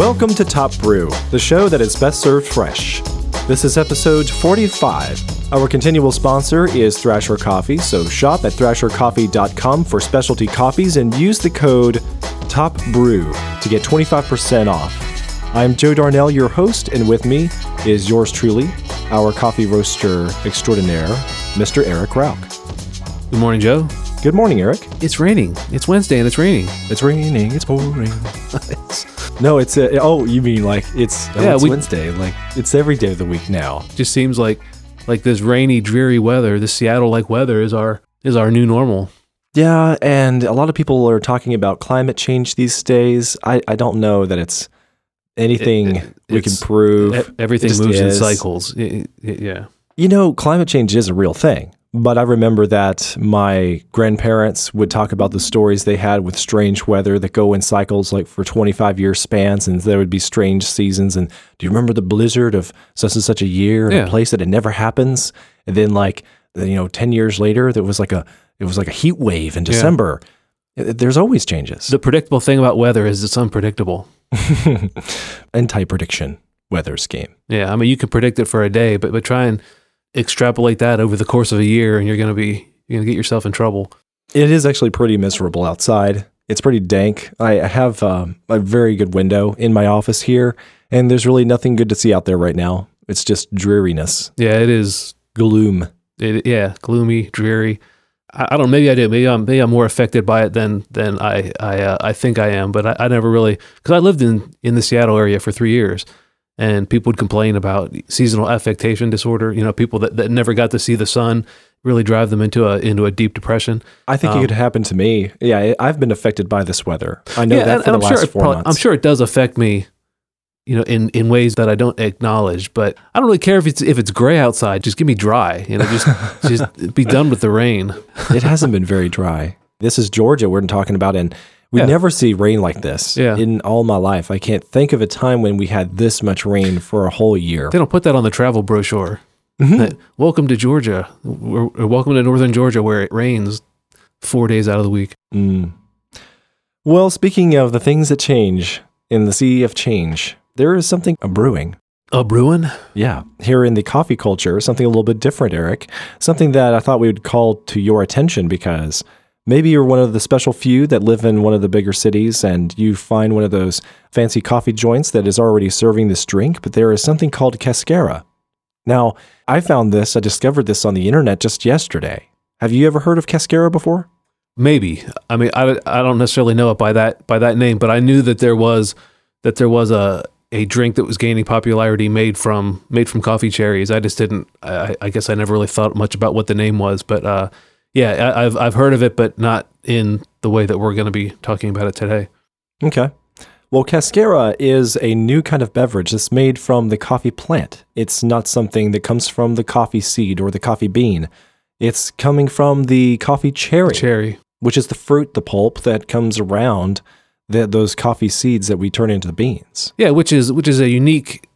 Welcome to Top Brew, the show that is best served fresh. This is episode 45. Our continual sponsor is Thrasher Coffee, so shop at thrashercoffee.com for specialty coffees and use the code TOPBREW to get 25% off. I'm Joe Darnell, your host, and with me is yours truly, our coffee roaster extraordinaire, Mr. Eric Rauch. Good morning, Joe. Good morning, Eric. It's raining. It's Wednesday and it's raining. It's raining, it's pouring. no, it's uh, oh, you mean like it's oh, Yeah, it's we- Wednesday, like it's every day of the week now. Just seems like like this rainy, dreary weather, this Seattle-like weather is our is our new normal. Yeah, and a lot of people are talking about climate change these days. I, I don't know that it's anything It- it- we can it's- prove. E- Everything just moves in is. cycles. Y- y- yeah. You know, climate change is a real thing. But I remember that my grandparents would talk about the stories they had with strange weather that go in cycles, like for 25 year spans, and there would be strange seasons. And do you remember the blizzard of such and such a year in Yeah. a place that it never happens? And then, like, you know, 10 years later, there was like a it was like a heat wave in December. It- There's always changes. The predictable thing about weather is it's unpredictable. Anti prediction weather scheme. Yeah, I mean you can predict it for a day, but but try and extrapolate that over the course of a year, and you're gonna be you're gonna get yourself in trouble. It is actually pretty miserable outside. It's pretty dank. I have um, a very good window in my office here, and there's really nothing good to see out there right now. It's just dreariness, Yeah, it is. gloom. It, yeah, gloomy, dreary. I, I don't. know, Maybe I do. Maybe I'm. Maybe I'm more affected by it than than I I uh, I think I am. But I, I never really because I lived in in the Seattle area for three years, and people would complain about seasonal affectation disorder. You know, people that, that never got to see the sun really drive them into a into a deep depression. I think it Um, could happen to me. Yeah, I've been affected by this weather. I know yeah, that and, for and the I'm last sure it four probably- months. I'm sure it does affect me. You know, in, in ways that I don't acknowledge, but I don't really care if it's if it's gray outside. Just give me dry. You know, just just be done with the rain. it hasn't been very dry. This is Georgia we're talking about, and we Yeah. never see rain like this Yeah. in all my life. I can't think of a time when we had this much rain for a whole year. They don't put that on the travel brochure. Mhm. That, welcome to Georgia. Or, or welcome to northern Georgia where it rains four days out of the week. Mm. Well, speaking of the things that change in the sea of change, there is something brewing. A Bruin? Yeah, here in the coffee culture, something a little bit different, Eric. Something that I thought we would call to your attention because maybe you're one of the special few that live in one of the bigger cities and you find one of those fancy coffee joints that is already serving this drink, but there is something called cascara. Now, I found this, I discovered this on the internet just yesterday. Have you ever heard of cascara before? Maybe. I mean, I, I don't necessarily know it by that by that name, but I knew that there was that there was a a drink that was gaining popularity made from made from coffee cherries. I just didn't. I, I guess I never really thought much about what the name was, but uh, yeah, I, I've I've heard of it, but not in the way that we're going to be talking about it today. Okay. Well, cascara is a new kind of beverage that's made from the coffee plant. It's not something that comes from the coffee seed or the coffee bean. It's coming from the coffee cherry, Cherry. which is the fruit, the pulp that comes around the, those coffee seeds that we turn into the beans. Yeah, which is which is a unique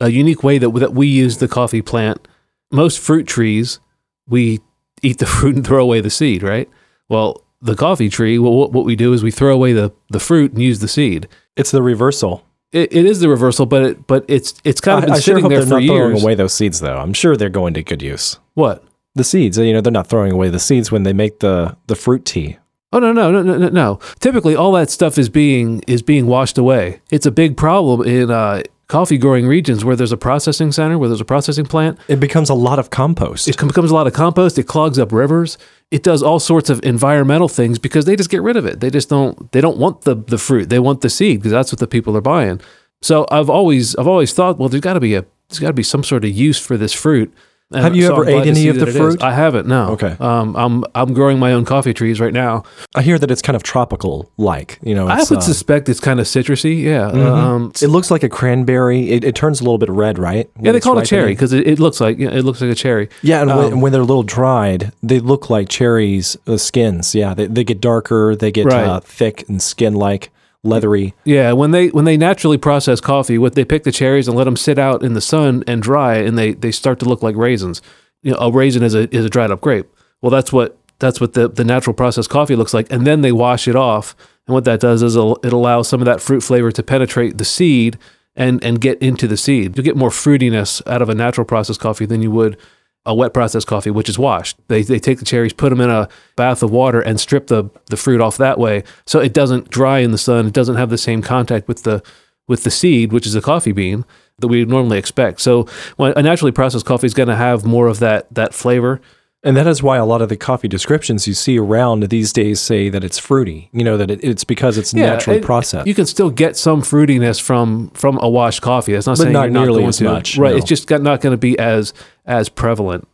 a unique way that that we use the coffee plant. Most fruit trees, we eat the fruit and throw away the seed, right? Well, the coffee tree, well, what, what we do is we throw away the, the fruit and use the seed. It's the reversal. It, it is the reversal, but it, but it's it's kind of I, been I sure sitting hope there they're for not throwing years. away those seeds, though. I'm sure they're going to good use. What? The seeds, you know, they're not throwing away the seeds when they make the, the fruit tea. Oh no no no no no no! Typically, all that stuff is being is being washed away. It's a big problem in uh, coffee growing regions where there's a processing center, where there's a processing plant. It becomes a lot of compost. It com- becomes a lot of compost. It clogs up rivers. It does all sorts of environmental things because they just get rid of it. They just don't. They don't want the the fruit. They want the seed because that's what the people are buying. So I've always I've always thought, well, there's got to be a there's got to be some sort of use for this fruit. And Have you so ever ate any of the is. fruit? I haven't. No. Okay. Um, I'm I'm growing my own coffee trees right now. I hear that it's kind of tropical like, you know. I would uh, suspect it's kind of citrusy. Yeah. mhm. Um, it looks like a cranberry. It, it turns a little bit red, right? yeah, they call it a cherry because it, it looks like yeah, it looks like a cherry. Yeah, and when, um, when they're a little dried, they look like cherries' uh, skins. Yeah, they, they get darker. They get Right. uh, thick and skin-like, leathery. Yeah, when they when they naturally process coffee, what they pick the cherries and let them sit out in the sun and dry, and they they start to look like raisins. You know, a raisin is a is a dried up grape. Well, that's what that's what the the natural processed coffee looks like, and then they wash it off And what that does is it allows some of that fruit flavor to penetrate the seed and and get into the seed. You get more fruitiness out of a natural processed coffee than you would a wet processed coffee, which is washed. They, they take the cherries, put them in a bath of water, and strip the, the fruit off that way, so it doesn't dry in the sun. It doesn't have the same contact with the with the seed, which is a coffee bean that we normally expect. So a naturally processed coffee is going to have more of that that flavor. And that is why a lot of the coffee descriptions you see around these days say that it's fruity. You know that it, it's because it's naturally it- processed. You can still get some fruitiness from from a washed coffee. That's not But saying not you're not nearly going as to. much, right? no. It's just not going to be as as prevalent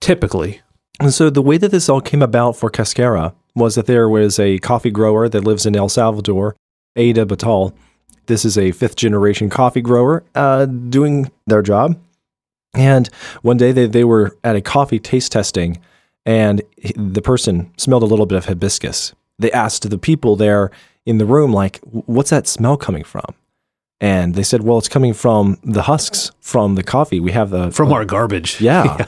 typically. And so the way that this all came about for Cascara was that there was a coffee grower that lives in El Salvador, Aida Batlle. This is a fifth generation coffee grower uh, doing their job. And one day they, they were at a coffee taste testing, and the person smelled a little bit of hibiscus. They asked the people there in the room, like, what's that smell coming from? And they said, well, it's coming from the husks from the coffee. We have the From our garbage. yeah.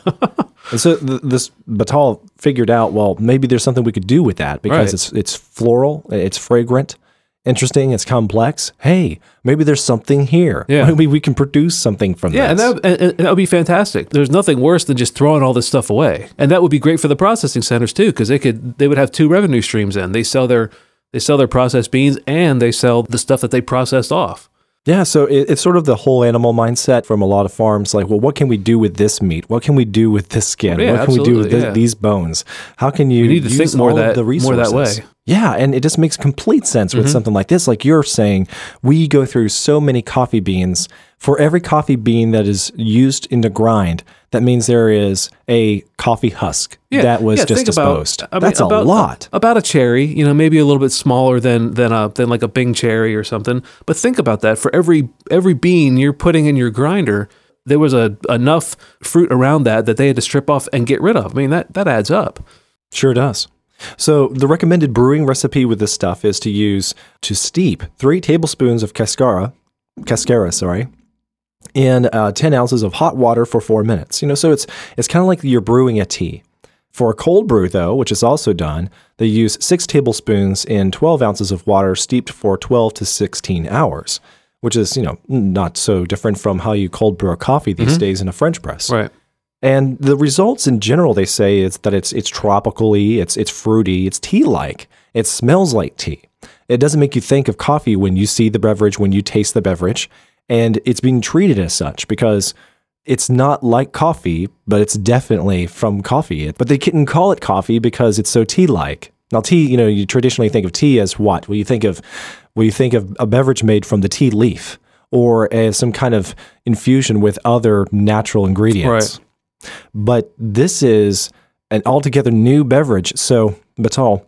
and so th- this Batlle figured out, well, maybe there's something we could do with that because Right. it's it's floral, it's fragrant, interesting, it's complex. Hey, maybe there's something here. Yeah. Maybe we can produce something from Yeah, and this. that, and, and that would be fantastic. There's nothing worse than just throwing all this stuff away, and that would be great for the processing centers too, because they could they would have two revenue streams. In they sell their they sell their processed beans and they sell the stuff that they processed off. Yeah, so it, it's sort of the whole animal mindset from a lot of farms. Like, well, what can we do with this meat? What can we do with this skin? Yeah, what can we do with yeah. these bones? How can you We need to use think more all of that- the more that way. Mm-hmm. Yeah, and it just makes complete sense with something like this. Like you're saying, we go through so many coffee beans. For every coffee bean that is used in the grind, that means there is a coffee husk that was yeah, just think about- disposed. I mean, That's a lot. About a cherry, you know, maybe a little bit smaller than than a than like a Bing cherry or something. But think about that. For every every bean you're putting in your grinder, there was a enough fruit around that that they had to strip off and get rid of. I mean, that that adds up. Sure does. So the recommended brewing recipe with this stuff is to use to steep three tablespoons of cascara, cascara, sorry, in uh, ten ounces of hot water for four minutes. You know, so it's it's kind of like you're brewing a tea. For a cold brew, though, which is also done, they use six tablespoons in 12 ounces of water steeped for 12 to 16 hours, which is, you know, not so different from how you cold brew a coffee these days in a French press. Right. And the results in general, they say, is that it's it's tropically, it's it's fruity, it's tea-like. It smells like tea. It doesn't make you think of coffee when you see the beverage, when you taste the beverage, and it's being treated as such because it's not like coffee, but it's definitely from coffee. But they couldn't call it coffee because it's so tea-like. Now, tea, you know, you traditionally think of tea as what? Well, you think of, well, you think of a beverage made from the tea leaf or as some kind of infusion with other natural ingredients. But this is an altogether new beverage. So Batlle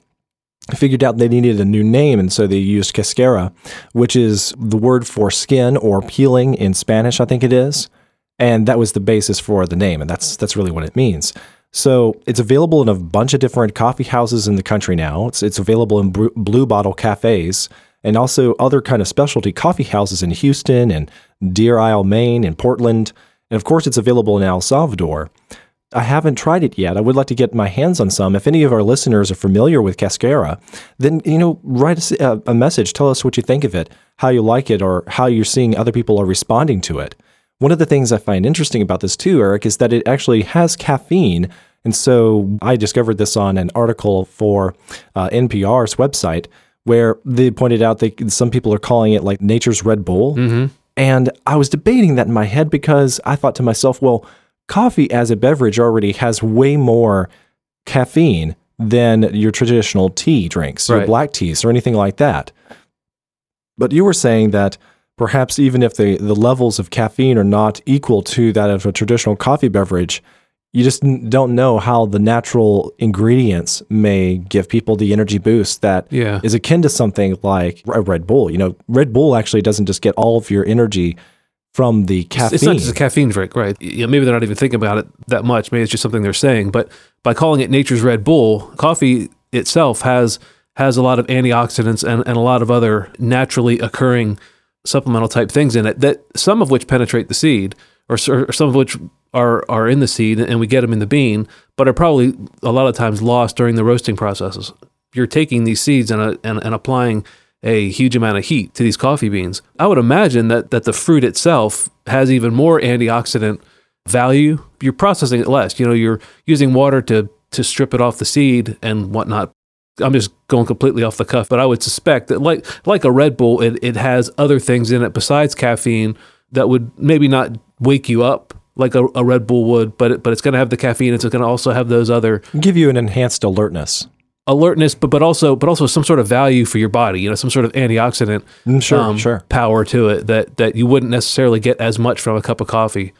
figured out they needed a new name, and so they used cascara, which is the word for skin or peeling in Spanish, I think it is. And that was the basis for the name, and that's that's really what it means. So it's available in a bunch of different coffee houses in the country now. It's it's available in bru- blue bottle cafes and also other kind of specialty coffee houses in Houston and Deer Isle, Maine, and Portland, and of course it's available in El Salvador. I haven't tried it yet. I would like to get my hands on some. If any of our listeners are familiar with Cascara, then you know, write us a, a message. Tell us what you think of it, how you like it, or how you're seeing other people are responding to it. One of the things I find interesting about this too, Eric, is that it actually has caffeine. And so I discovered this on an article for uh, NPR's website where they pointed out that some people are calling it like nature's Red Bull. And I was debating that in my head because I thought to myself, well, coffee as a beverage already has way more caffeine than your traditional tea drinks, your black teas, or anything like that. But you were saying that perhaps even if the, the levels of caffeine are not equal to that of a traditional coffee beverage, you just don't know how the natural ingredients may give people the energy boost that is Yeah. akin to something like a Red Bull. You know, Red Bull actually doesn't just get all of your energy from the caffeine. It's not just a caffeine drink, right? Yeah, maybe they're not even thinking about it that much. Maybe it's just something they're saying. But by calling it nature's Red Bull, coffee itself has has a lot of antioxidants and, and a lot of other naturally occurring supplemental type things in it that some of which penetrate the seed or, or some of which are are in the seed and we get them in the bean, but are probably a lot of times lost during the roasting processes. you're taking these seeds and, uh, and, and applying a huge amount of heat to these coffee beans. I would imagine that, that the fruit itself has even more antioxidant value. You're processing it less. You know, you're using water to, to strip it off the seed and whatnot. I'm just going completely off the cuff, but I would suspect that like like a Red Bull, it, it has other things in it besides caffeine that would maybe not wake you up like a, a Red Bull would, but it, but it's going to have the caffeine. It's going to also have those other Give you an enhanced alertness. alertness, but but also but also some sort of value for your body. You know, some sort of antioxidant Mm, Sure, um, sure. power to it that that you wouldn't necessarily get as much from a cup of coffee.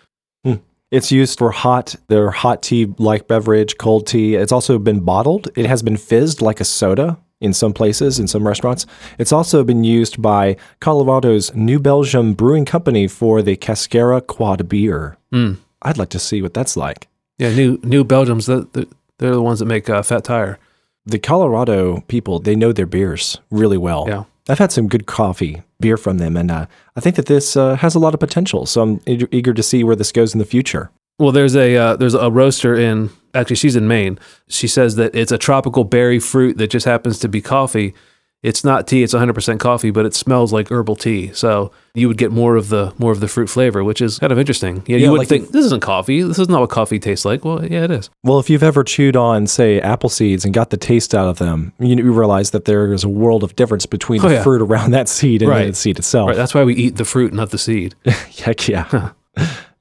It's used for hot, their hot tea like beverage, cold tea. It's also been bottled. It has been fizzed like a soda in some places, in some restaurants. It's also been used by Colorado's New Belgium Brewing Company for the Cascara Quad beer. Mm. I'd like to see what that's like. Yeah, New New Belgium's the, the they're the ones that make uh, Fat Tire. The Colorado people, they know their beers really well. Yeah. I've had some good coffee beer from them, and uh, I think that this uh, has a lot of potential. So I'm eager eager to see where this goes in the future. Well, there's a uh, there's a roaster in actually she's in Maine. She says that it's a tropical berry fruit that just happens to be coffee. It's not tea; it's 100% coffee, but it smells like herbal tea. So you would get more of the more of the fruit flavor, which is kind of interesting. Yeah, Yeah, you would like think this isn't coffee. This is not what coffee tastes like. Well, yeah, it is. Well, if you've ever chewed on, say, apple seeds and got the taste out of them, you, you realize that there is a world of difference between Oh, the yeah. fruit around that seed and Right. the seed itself. Right. That's why we eat the fruit, not the seed. Heck yeah.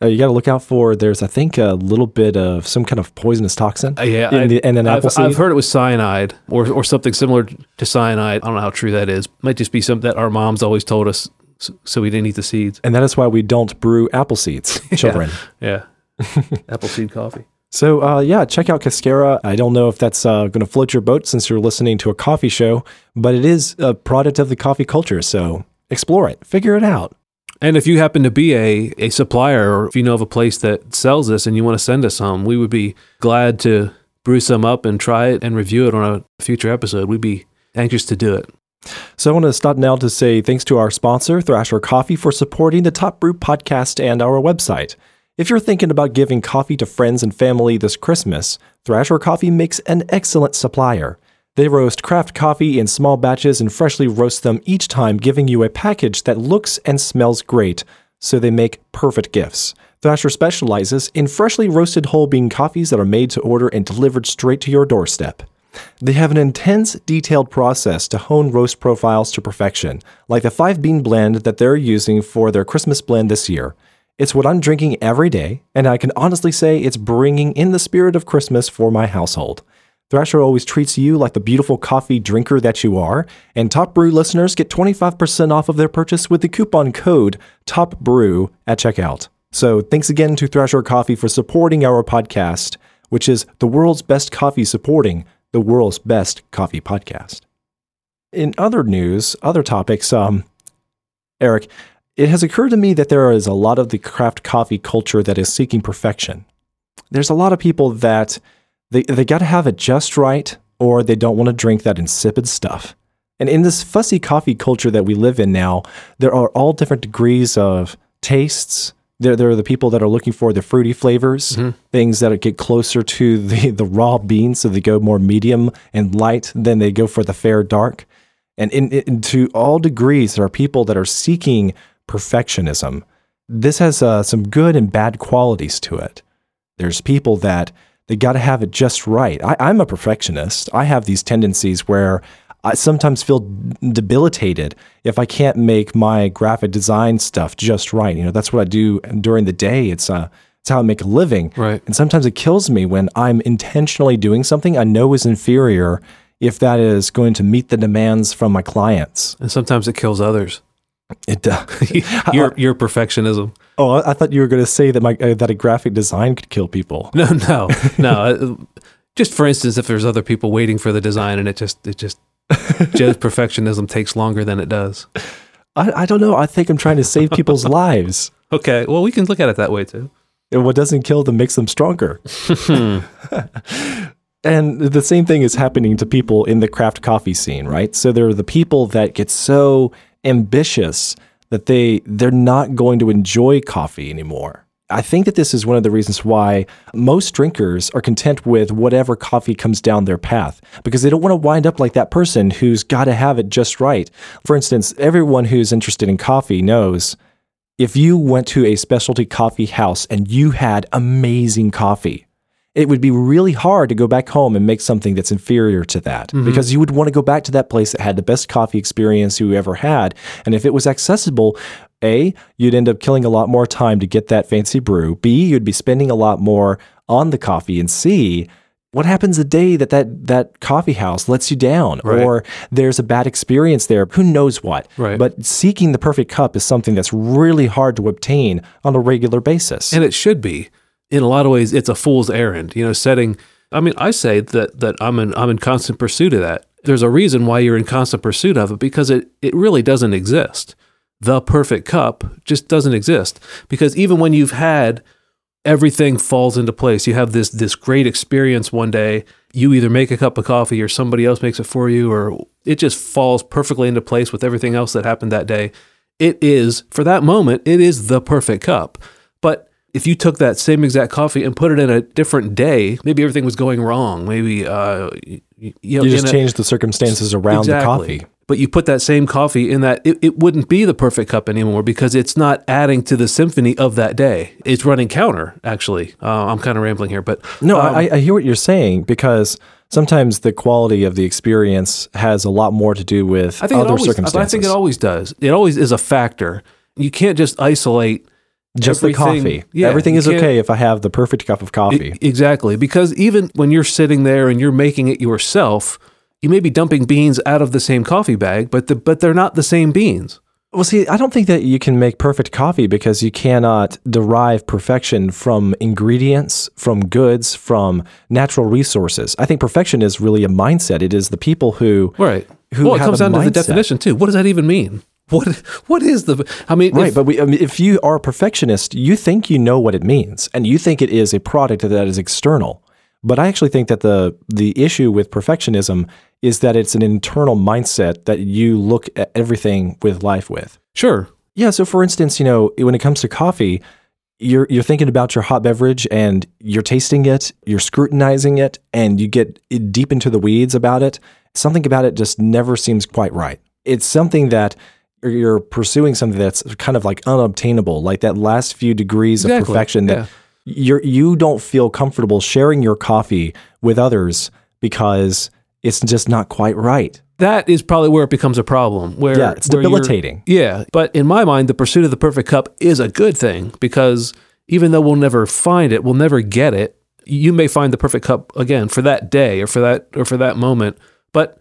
Uh, you got to look out for. There's, I think, a little bit of some kind of poisonous toxin Uh, yeah, in, I- the, in an I've, apple seed. I've heard it was cyanide or or something similar to cyanide. I don't know how true that is. Might just be something that our moms always told us, so, so we didn't eat the seeds. and that is why we don't brew apple seeds, children. Yeah, apple seed coffee. So, uh, yeah, check out Cascara. I don't know if that's uh, going to float your boat since you're listening to a coffee show, but it is a product of the coffee culture. So, explore it, figure it out. And if you happen to be a, a supplier or if you know of a place that sells this and you want to send us some, we would be glad to brew some up and try it and review it on a future episode. We'd be anxious to do it. So I want to stop now to say thanks to our sponsor, Thrasher Coffee, for supporting the Top Brew podcast and our website. If you're thinking about giving coffee to friends and family this Christmas, Thrasher Coffee makes an excellent supplier. They roast craft coffee in small batches and freshly roast them each time, giving you a package that looks and smells great, so they make perfect gifts. Thrasher specializes in freshly roasted whole bean coffees that are made to order and delivered straight to your doorstep. They have an intense, detailed process to hone roast profiles to perfection, like the five bean blend that they're using for their Christmas blend this year. It's what I'm drinking every day, and I can honestly say it's bringing in the spirit of Christmas for my household. Thrasher always treats you like the beautiful coffee drinker that you are, and Top Brew listeners get 25% off of their purchase with the coupon code TOPBREW at checkout. So thanks again to Thrasher Coffee for supporting our podcast, which is the world's best coffee supporting the world's best coffee podcast. In other news, other topics, um, Eric, it has occurred to me that there is a lot of the craft coffee culture that is seeking perfection. There's a lot of people that they, they got to have it just right, or they don't want to drink that insipid stuff. And in this fussy coffee culture that we live in now, there are all different degrees of tastes. There, there are the people that are looking for the fruity flavors, things that get closer to the, the raw beans, so they go more medium and light, then they go for the fair dark. And in, in, to all degrees, there are people that are seeking perfectionism. This has uh, some good and bad qualities to it. There's people that they got to have it just right. I, I'm a perfectionist. I have these tendencies where I sometimes feel debilitated if I can't make my graphic design stuff just right. You know, that's what I do during the day. It's uh, it's how I make a living. Right. And sometimes it kills me when I'm intentionally doing something I know is inferior if that is going to meet the demands from my clients. And sometimes it kills others. It does. your your perfectionism. Oh, I thought you were going to say that my uh, that a graphic design could kill people. No, no, no. uh, Just for instance, if there's other people waiting for the design and it just it just Joe's perfectionism takes longer than it does. I, I don't know. I think I'm trying to save people's lives. Okay, well we can look at it that way too. And what doesn't kill them makes them stronger. and the same thing is happening to people in the craft coffee scene, right? So there are the people that get so ambitious that they they're not going to enjoy coffee anymore. I think that this is one of the reasons why most drinkers are content with whatever coffee comes down their path because they don't want to wind up like that person who's got to have it just right. For instance, everyone who's interested in coffee knows if you went to a specialty coffee house and you had amazing coffee, it would be really hard to go back home and make something that's inferior to that mm-hmm. because you would want to go back to that place that had the best coffee experience you ever had. And if it was accessible, A, you'd end up killing a lot more time to get that fancy brew. B, you'd be spending a lot more on the coffee. And C, what happens the day that that, that coffee house lets you down Right. or there's a bad experience there? Who knows what? Right. But seeking the perfect cup is something that's really hard to obtain on a regular basis. and it should be in a lot of ways it's a fool's errand you know setting i mean i say that that i'm in i'm in constant pursuit of that. There's a reason why you're in constant pursuit of it because it it really doesn't exist. The perfect cup just doesn't exist because even when you've had everything falls into place you have this this great experience one day you either make a cup of coffee or somebody else makes it for you or it just falls perfectly into place with everything else that happened that day. It is for that moment it is the perfect cup if you took that same exact coffee and put it in a different day, maybe everything was going wrong. Maybe uh, you, you know, you just a- changed the circumstances around Exactly. the coffee. But you put that same coffee in that, it, it wouldn't be the perfect cup anymore because it's not adding to the symphony of that day. It's running counter, actually. Uh, I'm kind of rambling here, but No, um, I, I hear what you're saying because sometimes the quality of the experience has a lot more to do with I think other always, circumstances. I think it always does. It always is a factor. You can't just isolate Just the coffee. Yeah, Everything is okay if I have the perfect cup of coffee. E- exactly. Because even when you're sitting there and you're making it yourself, you may be dumping beans out of the same coffee bag, but the, but they're not the same beans. well, see, I don't think that you can make perfect coffee because you cannot derive perfection from ingredients, from goods, from natural resources. I think perfection is really a mindset. It is the people who Right. Who well, it comes down to the definition too. What does that even mean? What what is the? I mean, Right, if- but we, I mean, if you are a perfectionist, you think you know what it means, and you think it is a product that is external. But I actually think that the the issue with perfectionism is that it's an internal mindset that you look at everything with life with. sure, Yeah. So, for instance, you know, when it comes to coffee, you're you're thinking about your hot beverage and you're tasting it, you're scrutinizing it, and you get deep into the weeds about it. Something about it just never seems quite right. It's something that you're pursuing something that's kind of like unobtainable, like that last few degrees of perfection that you're you don't feel comfortable sharing your coffee with others because it's just not quite right. that is probably where it becomes a problem. Where Yeah, it's where debilitating. Yeah, but in my mind, the pursuit of the perfect cup is a good thing because even though we'll never find it, we'll never get it. You may find the perfect cup again for that day or for that or for that moment, but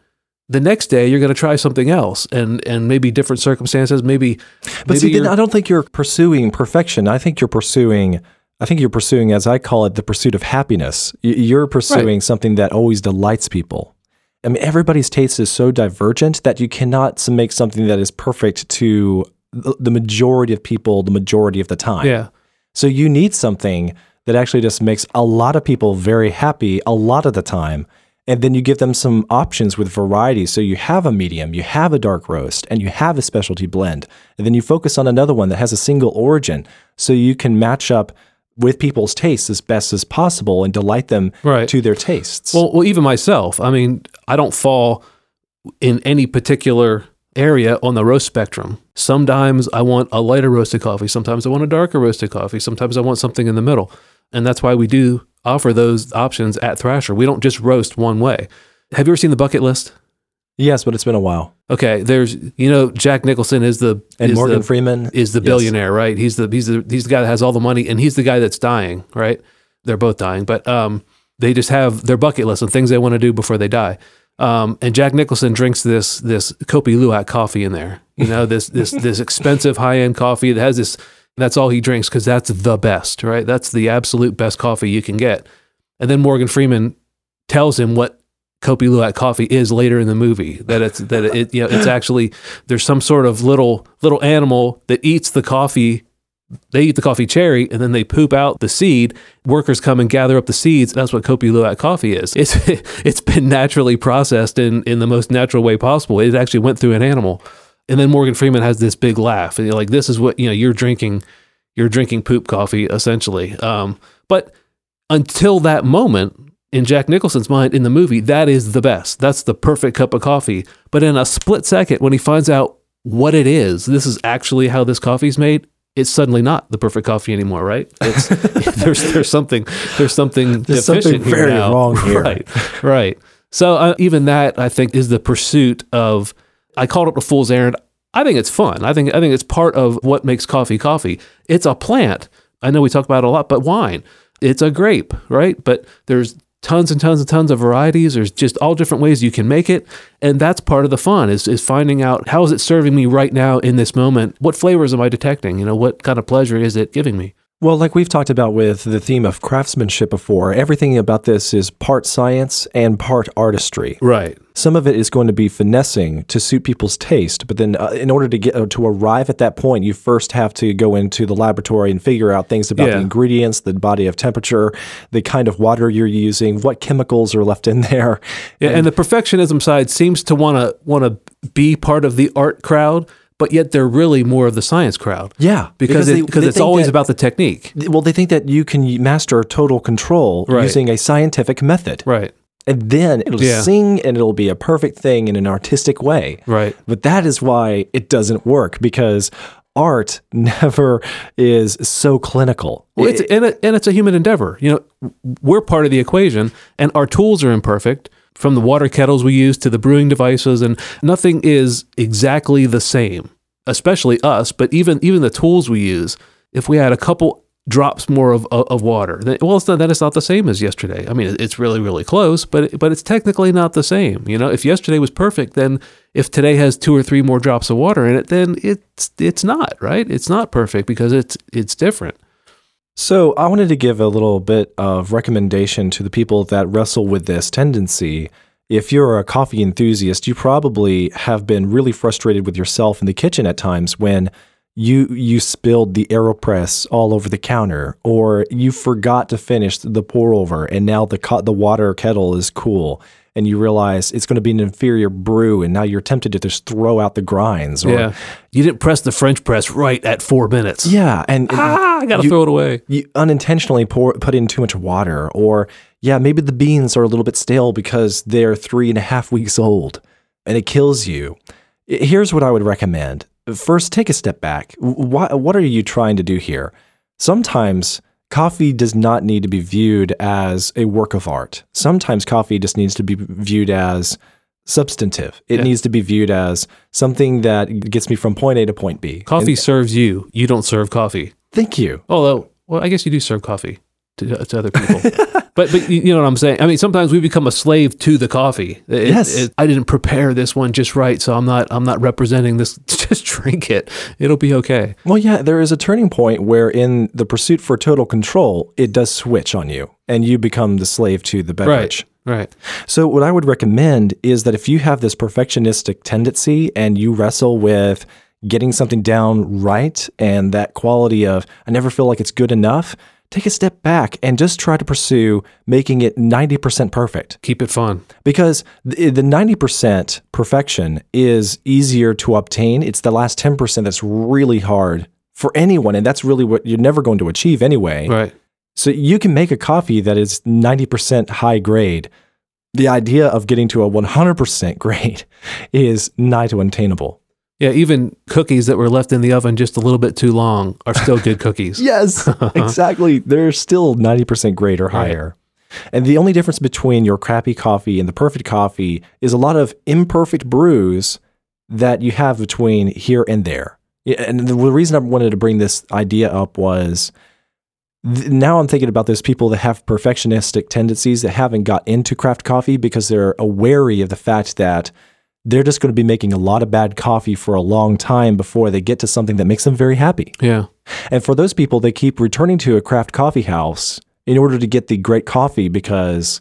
the next day you're going to try something else and and maybe different circumstances. Maybe, But maybe see, then I don't think you're pursuing perfection. I think you're pursuing. I think you're pursuing, as I call it, the pursuit of happiness. You're pursuing something that always delights people. I mean, everybody's taste is so divergent that you cannot make something that is perfect to the the majority of people the majority of the time. yeah. So you need something that actually just makes a lot of people very happy a lot of the time. And then you give them some options with variety. So you have a medium, you have a dark roast, and you have a specialty blend. And then you focus on another one that has a single origin. So you can match up with people's tastes as best as possible and delight them Right. to their tastes. Well, well, even myself. I mean, I don't fall in any particular area on the roast spectrum. Sometimes I want a lighter roasted coffee. Sometimes I want a darker roasted coffee. Sometimes I want something in the middle. And that's why we do offer those options at Thrasher. We don't just roast one way. Have you ever seen the bucket list? yes, but it's been a while. Okay, there's you know Jack Nicholson is the And is Morgan the, Freeman is the yes. billionaire, right? He's the he's the he's the guy that has all the money, and he's the guy that's dying, right? They're both dying, but um, they just have their bucket list of things they want to do before they die. Um, and Jack Nicholson drinks this this Kopi Luwak coffee in there, you know, this this this expensive high end coffee that has this. That's all he drinks because that's the best, right? That's the absolute best coffee you can get. And then Morgan Freeman tells him what Kopi Luwak coffee is later in the movie. That it's that it you know it's actually there's some sort of little little animal that eats the coffee. They eat the coffee cherry and then they poop out the seed. Workers come and gather up the seeds. That's what Kopi Luwak coffee is. It's it's been naturally processed in in the most natural way possible. It actually went through an animal. And then Morgan Freeman has this big laugh and you're like, this is what you know. You're drinking you're drinking poop coffee essentially. Um, but until that moment, in Jack Nicholson's mind in the movie, that is the best. That's the perfect cup of coffee. But in a split second, when he finds out what it is, this is actually how this coffee's made. It's suddenly not the perfect coffee anymore, right? It's, there's there's something there's something There's something very wrong here. right? Right. So uh, even that, I think, is the pursuit of. I called it a fool's errand. I think it's fun. I think I think it's part of what makes coffee coffee. It's a plant. I know we talk about it a lot, but wine. It's a grape, right? But there's tons and tons and tons of varieties. There's just all different ways you can make it, and that's part of the fun is is finding out how is it serving me right now in this moment. What flavors am I detecting? You know, what kind of pleasure is it giving me? Well, like we've talked about with the theme of craftsmanship before, everything about this is part science and part artistry. Right. Some of it is going to be finessing to suit people's taste, but then uh, in order to get uh, to arrive at that point, you first have to go into the laboratory and figure out things about Yeah. the ingredients, the body of temperature, the kind of water you're using, what chemicals are left in there. Yeah, and, the perfectionism side seems to want to want to be part of the art crowd, but yet they're really more of the science crowd. Yeah, because they- it, because they it's always that- about the technique. Well, they think that you can master total control Right. using a scientific method. Right. And then it'll Yeah. sing and it'll be a perfect thing in an artistic way. Right. But that is why it doesn't work because art never is so clinical. Well, it's and, it, and it's a human endeavor. You know, we're part of the equation, and our tools are imperfect. From the water kettles we use to the brewing devices, and nothing is exactly the same. Especially us, but even even the tools we use. If we had a couple drops more of of, water, then, well, it's not then it's not the same as yesterday. I mean, it's really really close, but but it's technically not the same. You know, if yesterday was perfect, then if today has two or three more drops of water in it, then it's it's not right. It's not perfect because it's it's different. So I wanted to give a little bit of recommendation to the people that wrestle with this tendency. If you're a coffee enthusiast, you probably have been really frustrated with yourself in the kitchen at times when you you spilled the AeroPress all over the counter, or you forgot to finish the pour over, and now the co- the water kettle is cool, and you realize it's going to be an inferior brew, and now you're tempted to just throw out the grinds. Or, Yeah. You didn't press the French press right at four minutes. yeah, and, and Ah, I got to throw it away. you unintentionally pour put in too much water, or yeah, maybe the beans are a little bit stale because they're three and a half weeks old, and it kills you. Here's what I would recommend: first, take a step back. What what are you trying to do here? Sometimes coffee does not need to be viewed as a work of art. Sometimes coffee just needs to be viewed as substantive. It Yeah. needs to be viewed as something that gets me from point A to point B. Coffee serves you. You don't serve coffee. Thank you. Although, well, I guess you do serve coffee to, uh, to other people. but but you you know what I'm saying. I mean, sometimes we become a slave to the coffee. It- Yes. it- I didn't prepare this one just right, so I'm not I'm not representing this. Just drink it. It'll be okay. Well, yeah, there is a turning point where, in the pursuit for total control, it does switch on you and you become the slave to the beverage. Right. Right. So, what I would recommend is that if you have this perfectionistic tendency and you wrestle with getting something down right and that quality of, I never feel like it's good enough, take a step back and just try to pursue making it 90% perfect Keep it fun. because the, the 90% perfection is easier to obtain. It's the last 10% that's really hard for anyone. And that's really what you're never going to achieve anyway. Right. So you can make a coffee that is 90% high grade. The idea of getting to a 100% grade is nigh to unattainable. Yeah. Even cookies that were left in the oven just a little bit too long are still good cookies. Yes, exactly. They're still 90% grade or higher. And the only difference between your crappy coffee and the perfect coffee is a lot of imperfect brews that you have between here and there. And the reason I wanted to bring this idea up was th- now I'm thinking about those people that have perfectionistic tendencies that haven't got into craft coffee because they're wary of the fact that they're just going to be making a lot of bad coffee for a long time before they get to something that makes them very happy. Yeah. And for those people, they keep returning to a craft coffee house in order to get the great coffee because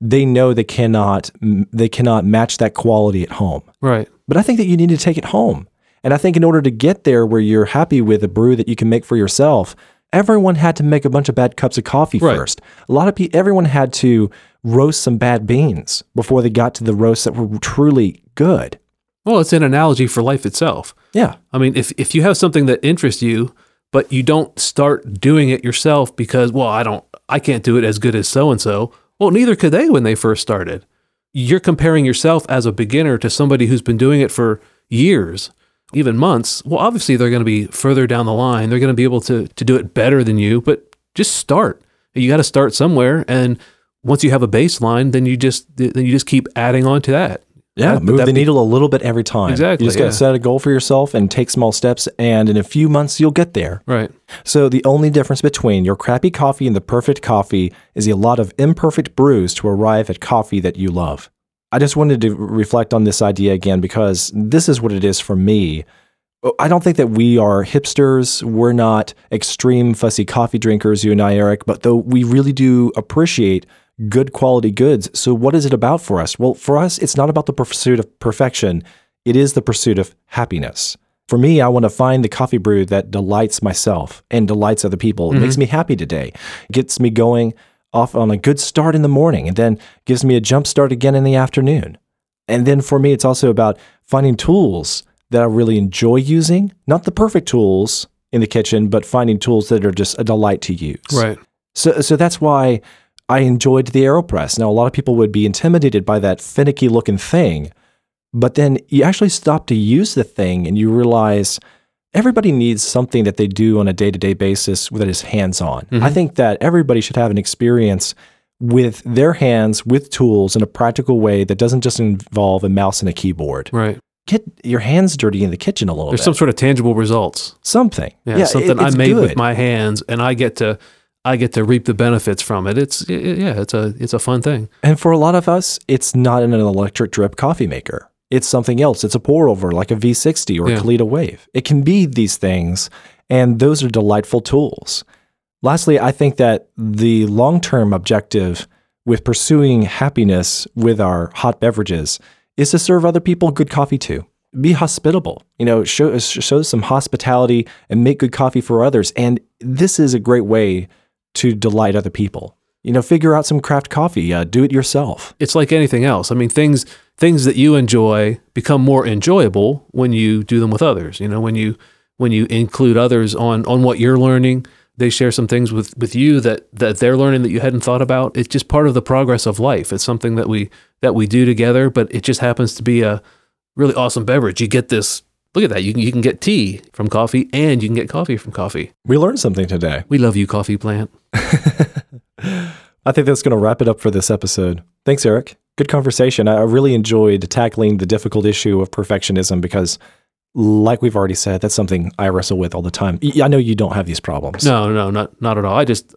they know they cannot they cannot match that quality at home. Right. But I think that you need to take it home. And I think in order to get there where you're happy with a brew that you can make for yourself, everyone had to make a bunch of bad cups of coffee Right. first. A lot of people everyone had to roast some bad beans before they got to the roasts that were truly good. Well, it's an analogy for life itself. Yeah. I mean, if if you have something that interests you, but you don't start doing it yourself because, well, I don't, I can't do it as good as so and so. Well, neither could they when they first started. You're comparing yourself as a beginner to somebody who's been doing it for years, even months. Well, obviously they're going to be further down the line. They're going to be able to to do it better than you, but just start. You got to start somewhere and once you have a baseline, then you just then you just keep adding on to that. Yeah, That- move that the be- needle a little bit every time. Exactly, You just got yeah. to set a goal for yourself and take small steps, and in a few months, you'll get there. Right. So, the only difference between your crappy coffee and the perfect coffee is a lot of imperfect brews to arrive at coffee that you love. I just wanted to reflect on this idea again because this is what it is for me. I don't think that we are hipsters. We're not extreme fussy coffee drinkers, you and I, Eric, but though we really do appreciate good quality goods. So, what is it about for us? Well, for us, it's not about the pursuit of perfection, it is the pursuit of happiness. For me, I want to find the coffee brew that delights myself and delights other people. It makes mm-hmm. me happy today, gets me going off on a good start in the morning, and then gives me a jump start again in the afternoon. And then for me, it's also about finding tools that I really enjoy using, not the perfect tools in the kitchen, but finding tools that are just a delight to use. Right. So, so that's why I enjoyed the AeroPress. Now, a lot of people would be intimidated by that finicky looking thing, but then you actually stop to use the thing and you realize everybody needs something that they do on a day to day basis that is hands on. I mm-hmm. think that everybody should have an experience with their hands, with tools in a practical way that doesn't just involve a mouse and a keyboard. Right. Get your hands dirty in the kitchen a little bit. There's bit. some sort of tangible results. something. Yeah, something it- I made with my hands, and I get to I get to reap the benefits from it. It's y- yeah, it's a it's a fun thing. And for a lot of us, it's not an electric drip coffee maker. It's something else. It's a pour over like a V60 or Yeah. a Kalita Wave. It can be these things, and those are delightful tools. Lastly, I think that the long term objective with pursuing happiness with our hot beverages is to serve other people good coffee too. Be hospitable, you know, show, show some hospitality and make good coffee for others. And this is a great way to delight other people. You know, figure out some craft coffee, uh, do it yourself. It's like anything else. I mean, things things that you enjoy become more enjoyable when you do them with others. You know, when you when you include others on on what you're learning, they share some things with with you that that they're learning that you hadn't thought about. It's just part of the progress of life. It's something that we that we do together, but it just happens to be a really awesome beverage. You get this. Look at that. You can you can get tea from coffee, and you can get coffee from coffee. We learned something today. We love you, coffee plant. I think that's going to wrap it up for this episode. Thanks, Eric. Good conversation. I really enjoyed tackling the difficult issue of perfectionism because, like we've already said, that's something I wrestle with all the time. I know you don't have these problems. No, no, not not at all. I just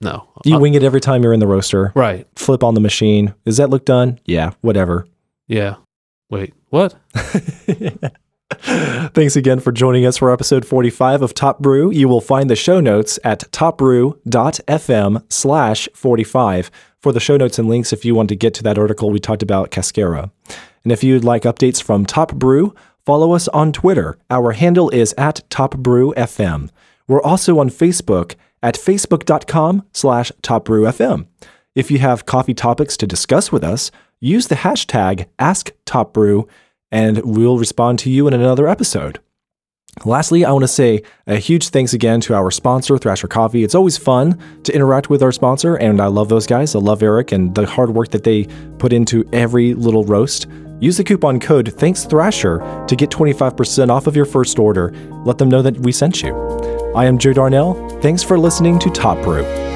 no. You wing it every time you're in the roaster. right. Flip on the machine. Does that look done? Yeah, whatever. Yeah. Wait. What? Thanks again for joining us for episode 45 of Top Brew. You will find the show notes at topbrew.fm slash 45 for the show notes and links if you want to get to that article we talked about Cascara. And if you'd like updates from Top Brew, follow us on Twitter. Our handle is at topbrewfm. We're also on Facebook at facebook.com slash topbrewfm. If you have coffee topics to discuss with us, use the hashtag AskTopBrew and we'll respond to you in another episode. Lastly, I want to say a huge thanks again to our sponsor, Thrasher Coffee. It's always fun to interact with our sponsor, and I love those guys. I love Eric and the hard work that they put into every little roast. Use the coupon code Thanks Thrasher to get 25% off of your first order. Let them know that we sent you. I am Joe Darnell. Thanks for listening to Top Brew.